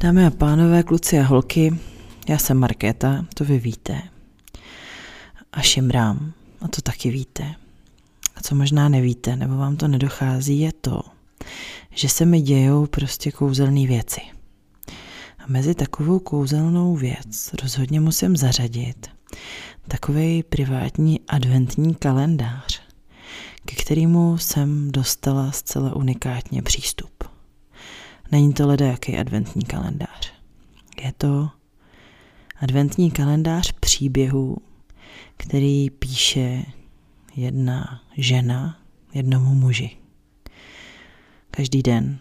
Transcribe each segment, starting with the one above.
Dámy a pánové, kluci a holky, já jsem Markéta, to vy víte. A šimrám, a to taky víte. A co možná nevíte, nebo vám to nedochází, je to, že se mi dějou prostě kouzelné věci. A mezi takovou kouzelnou věc rozhodně musím zařadit takový privátní adventní kalendář, ke kterému jsem dostala zcela unikátně přístup. Není to ledajaký adventní kalendář. Je to adventní kalendář příběhů, který píše jedna žena jednomu muži. Každý den.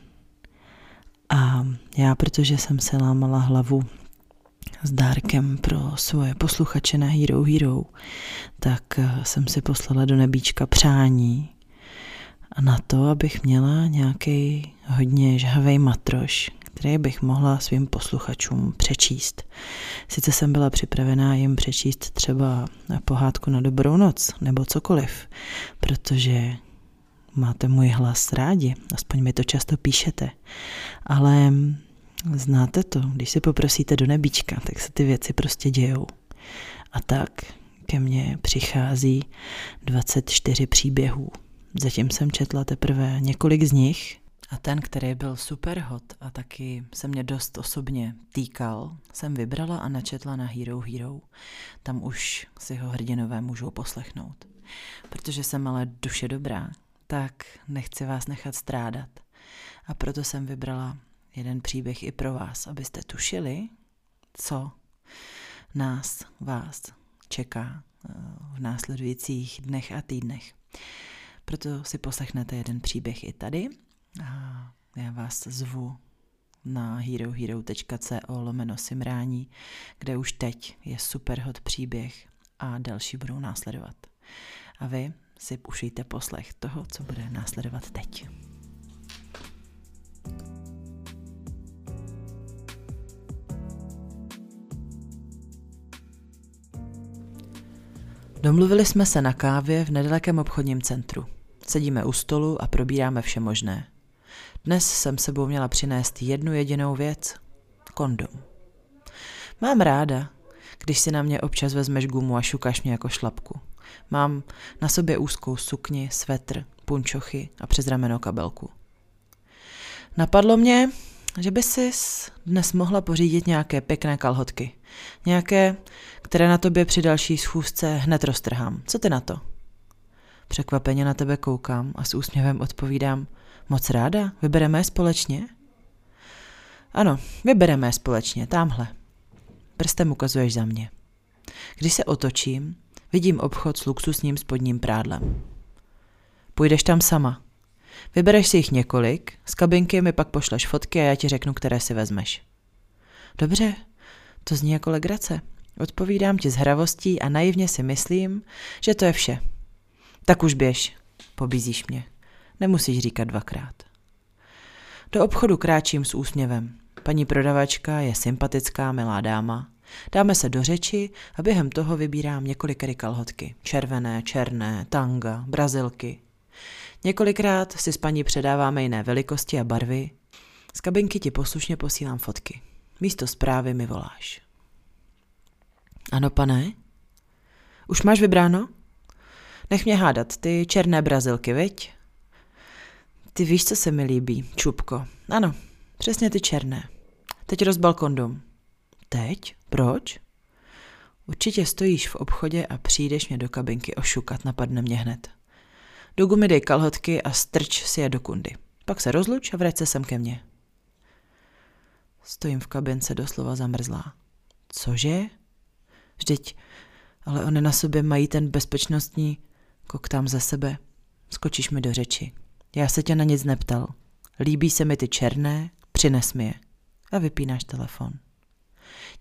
A já, protože jsem se lámala hlavu s dárkem pro svoje posluchače na Hero Hero, tak jsem si poslala do nebíčka přání na to, abych měla nějaký hodně žhavý matroš, který bych mohla svým posluchačům přečíst. Sice jsem byla připravená jim přečíst třeba pohádku na dobrou noc nebo cokoliv, protože máte můj hlas rádi, aspoň mi to často píšete, ale znáte to, když si poprosíte do nebíčka, tak se ty věci prostě dějou. A tak ke mně přichází 24 příběhů. Zatím jsem četla teprve několik z nich a ten, který byl super hot a taky se mě dost osobně týkal, jsem vybrala a načetla na Hero Hero. Tam už si ho hrdinové můžou poslechnout. Protože jsem ale duše dobrá, tak nechci vás nechat strádat. A proto jsem vybrala jeden příběh i pro vás, abyste tušili, co nás, vás čeká eh, v následujících dnech a týdnech. Proto si poslechnete jeden příběh i tady. A já vás zvu na herohero.co lomeno simrání, kde už teď je super hot příběh a další budou následovat. A vy si ušijte poslech toho, co bude následovat teď. Domluvili jsme se na kávě v nedalekém obchodním centru. Sedíme u stolu a probíráme vše možné. Dnes jsem sebou měla přinést jednu jedinou věc. Kondom. Mám ráda, když si na mě občas vezmeš gumu a šukáš mě jako šlapku. Mám na sobě úzkou sukni, svetr, punčochy a přes rameno kabelku. Napadlo mě, že by si dnes mohla pořídit nějaké pěkné kalhotky. Nějaké, které na tobě při další schůzce hned roztrhám. Co ty na to? Překvapeně na tebe koukám a s úsměvem odpovídám, moc ráda, vybereme je společně? Ano, vybereme je společně, tamhle. Prstem ukazuješ za mě. Když se otočím, vidím obchod s luxusním spodním prádlem. Půjdeš tam sama. Vybereš si jich několik, z kabinky mi pak pošleš fotky a já ti řeknu, které si vezmeš. Dobře, to zní jako legrace. Odpovídám ti s hravostí a naivně si myslím, že to je vše. Tak už běž, pobízíš mě. Nemusíš říkat dvakrát. Do obchodu kráčím s úsměvem. Paní prodavačka je sympatická, milá dáma. Dáme se do řeči a během toho vybírám několik kalhotky. Červené, černé, tanga, brazilky. Několikrát si s paní předáváme jiné velikosti a barvy. Z kabinky ti poslušně posílám fotky. Místo zprávy mi voláš. Ano, pane? Už máš vybráno? Nech mě hádat, ty černé brazilky, viď? Ty víš, co se mi líbí, čupko. Ano, přesně ty černé. Teď rozbal kondom. Teď? Proč? Určitě stojíš v obchodě a přijdeš mě do kabinky ošukat, napadne mě hned. Do gumy dej kalhotky a strč si je do kundy. Pak se rozluč a vrať se sem ke mně. Stojím v kabince doslova zamrzlá. Cože? Vždyť, ale oni na sobě mají ten bezpečnostní koktám za sebe. Skočíš mi do řeči. Já se tě na nic neptal. Líbí se mi ty černé, přines mi je. A vypínáš telefon.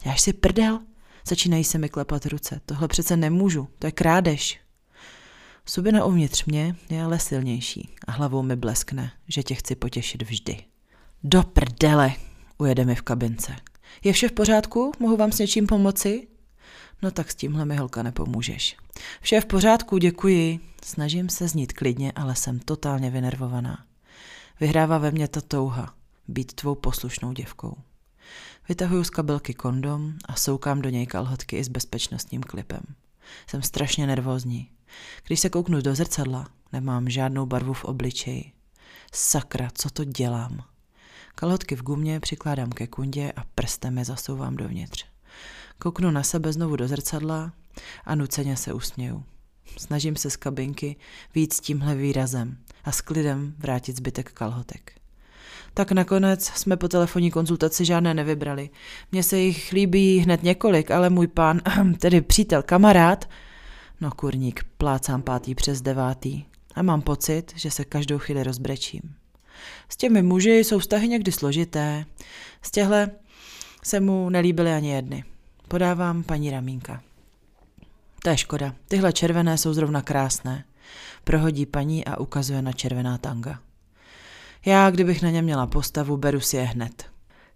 Děláš si prdel? Začínají se mi klepat ruce. Tohle přece nemůžu, to je krádež. Subina uvnitř mě je ale silnější a hlavou mi bleskne, že tě chci potěšit vždy. Do prdele, ujede mi v kabince. Je vše v pořádku? Mohu vám s něčím pomoci? No tak s tímhle mi holka nepomůžeš. Vše v pořádku, děkuji. Snažím se znít klidně, ale jsem totálně vynervovaná. Vyhrává ve mně ta touha být tvou poslušnou děvkou. Vytahuju z kabelky kondom a soukám do něj kalhotky i s bezpečnostním klipem. Jsem strašně nervózní. Když se kouknu do zrcadla, nemám žádnou barvu v obličeji. Sakra, co to dělám? Kalhotky v gumě přikládám ke kundě a prstem je zasouvám dovnitř. Kouknu na sebe znovu do zrcadla a nuceně se usměju. Snažím se z kabinky víc tímhle výrazem a s klidem vrátit zbytek kalhotek. Tak nakonec jsme po telefonní konzultaci žádné nevybrali. Mně se jich líbí hned několik, ale můj pán, tedy přítel, kamarád, no kurník, plácám pátý přes devátý a mám pocit, že se každou chvíli rozbrečím. S těmi muži jsou vztahy někdy složité. Z těhle se mu nelíbily ani jedny. Podávám paní Ramínka. To je škoda. Tyhle červené jsou zrovna krásné. Prohodí paní a ukazuje na červená tanga. Já, kdybych na ně měla postavu, beru si je hned.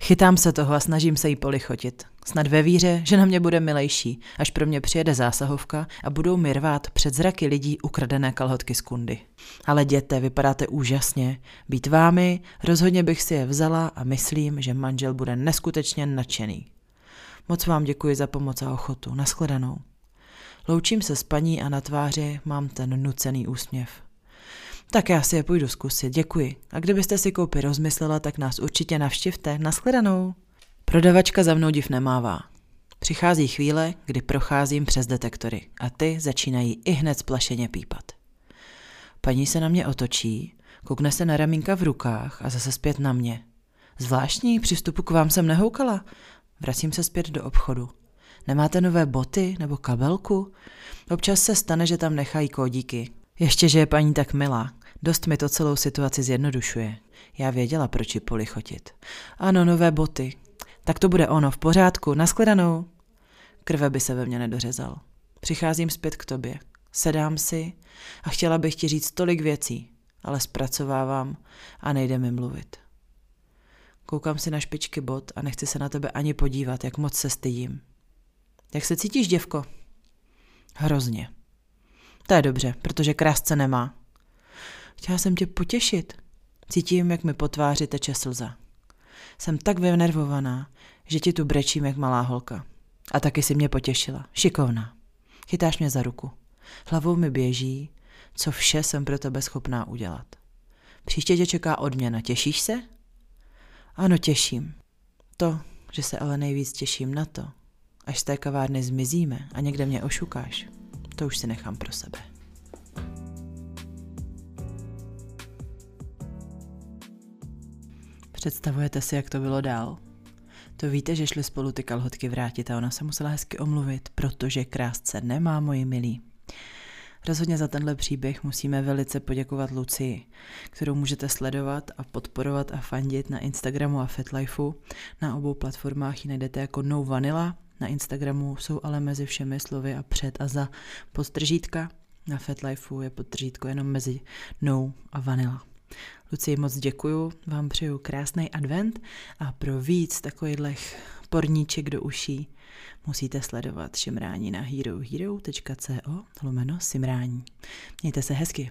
Chytám se toho a snažím se jí polichotit. Snad ve víře, že na mě bude milejší, až pro mě přijede zásahovka a budou mi rvát před zraky lidí ukradené kalhotky z kundy. Ale děte, vypadáte úžasně. Být vámi, rozhodně bych si je vzala a myslím, že manžel bude neskutečně nadšený. Moc vám děkuji za pomoc a ochotu. Naschledanou. Loučím se s paní a na tváři mám ten nucený úsměv. Tak já si je půjdu zkusit, děkuji. A kdybyste si koupy rozmyslela, tak nás určitě navštivte. Naschledanou. Prodavačka za mnou div nemává. Přichází chvíle, kdy procházím přes detektory a ty začínají i hned splašeně pípat. Paní se na mě otočí, koukne se na ramínka v rukách a zase zpět na mě. Zvláštní, přístupu k vám jsem nehoukala. Vracím se zpět do obchodu. Nemáte nové boty nebo kabelku? Občas se stane, že tam nechají kódíky. Ještě, že je paní tak milá. Dost mi to celou situaci zjednodušuje. Já věděla, proč ji polichotit. Ano, nové boty. Tak to bude ono, v pořádku, naskledanou. Krve by se ve mně nedořezal. Přicházím zpět k tobě. Sedám si a chtěla bych ti říct tolik věcí, ale zpracovávám a nejde mi mluvit. Koukám si na špičky bot a nechci se na tebe ani podívat, jak moc se stydím. Jak se cítíš, děvko? Hrozně. To je dobře, protože krásce nemá. Chtěla jsem tě potěšit. Cítím, jak mi po tváři teče slza. Jsem tak vynervovaná, že ti tu brečím jak malá holka. A taky si mě potěšila. Šikovná. Chytáš mě za ruku. Hlavou mi běží, co vše jsem pro tebe schopná udělat. Příště tě čeká odměna. Těšíš se? Ano, těším. To, že se ale nejvíc těším na to, až z té kavárny zmizíme a někde mě ošukáš, to už si nechám pro sebe. Představujete si, jak to bylo dál? To víte, že šli spolu ty kalhotky vrátit a ona se musela hezky omluvit, protože krásce nemá moji milí. Rozhodně za tenhle příběh musíme velice poděkovat Lucii, kterou můžete sledovat a podporovat a fandit na Instagramu a FetLifeu. Na obou platformách ji najdete jako No Vanilla, na Instagramu jsou ale mezi všemi slovy a před a za podtržítka. Na FetLifeu je podtržítko jenom mezi No a Vanilla. Lucie, moc děkuju, vám přeju krásný advent a pro víc takových porníček do uší musíte sledovat šimrání na herohero.co lomeno simrání. Mějte se hezky.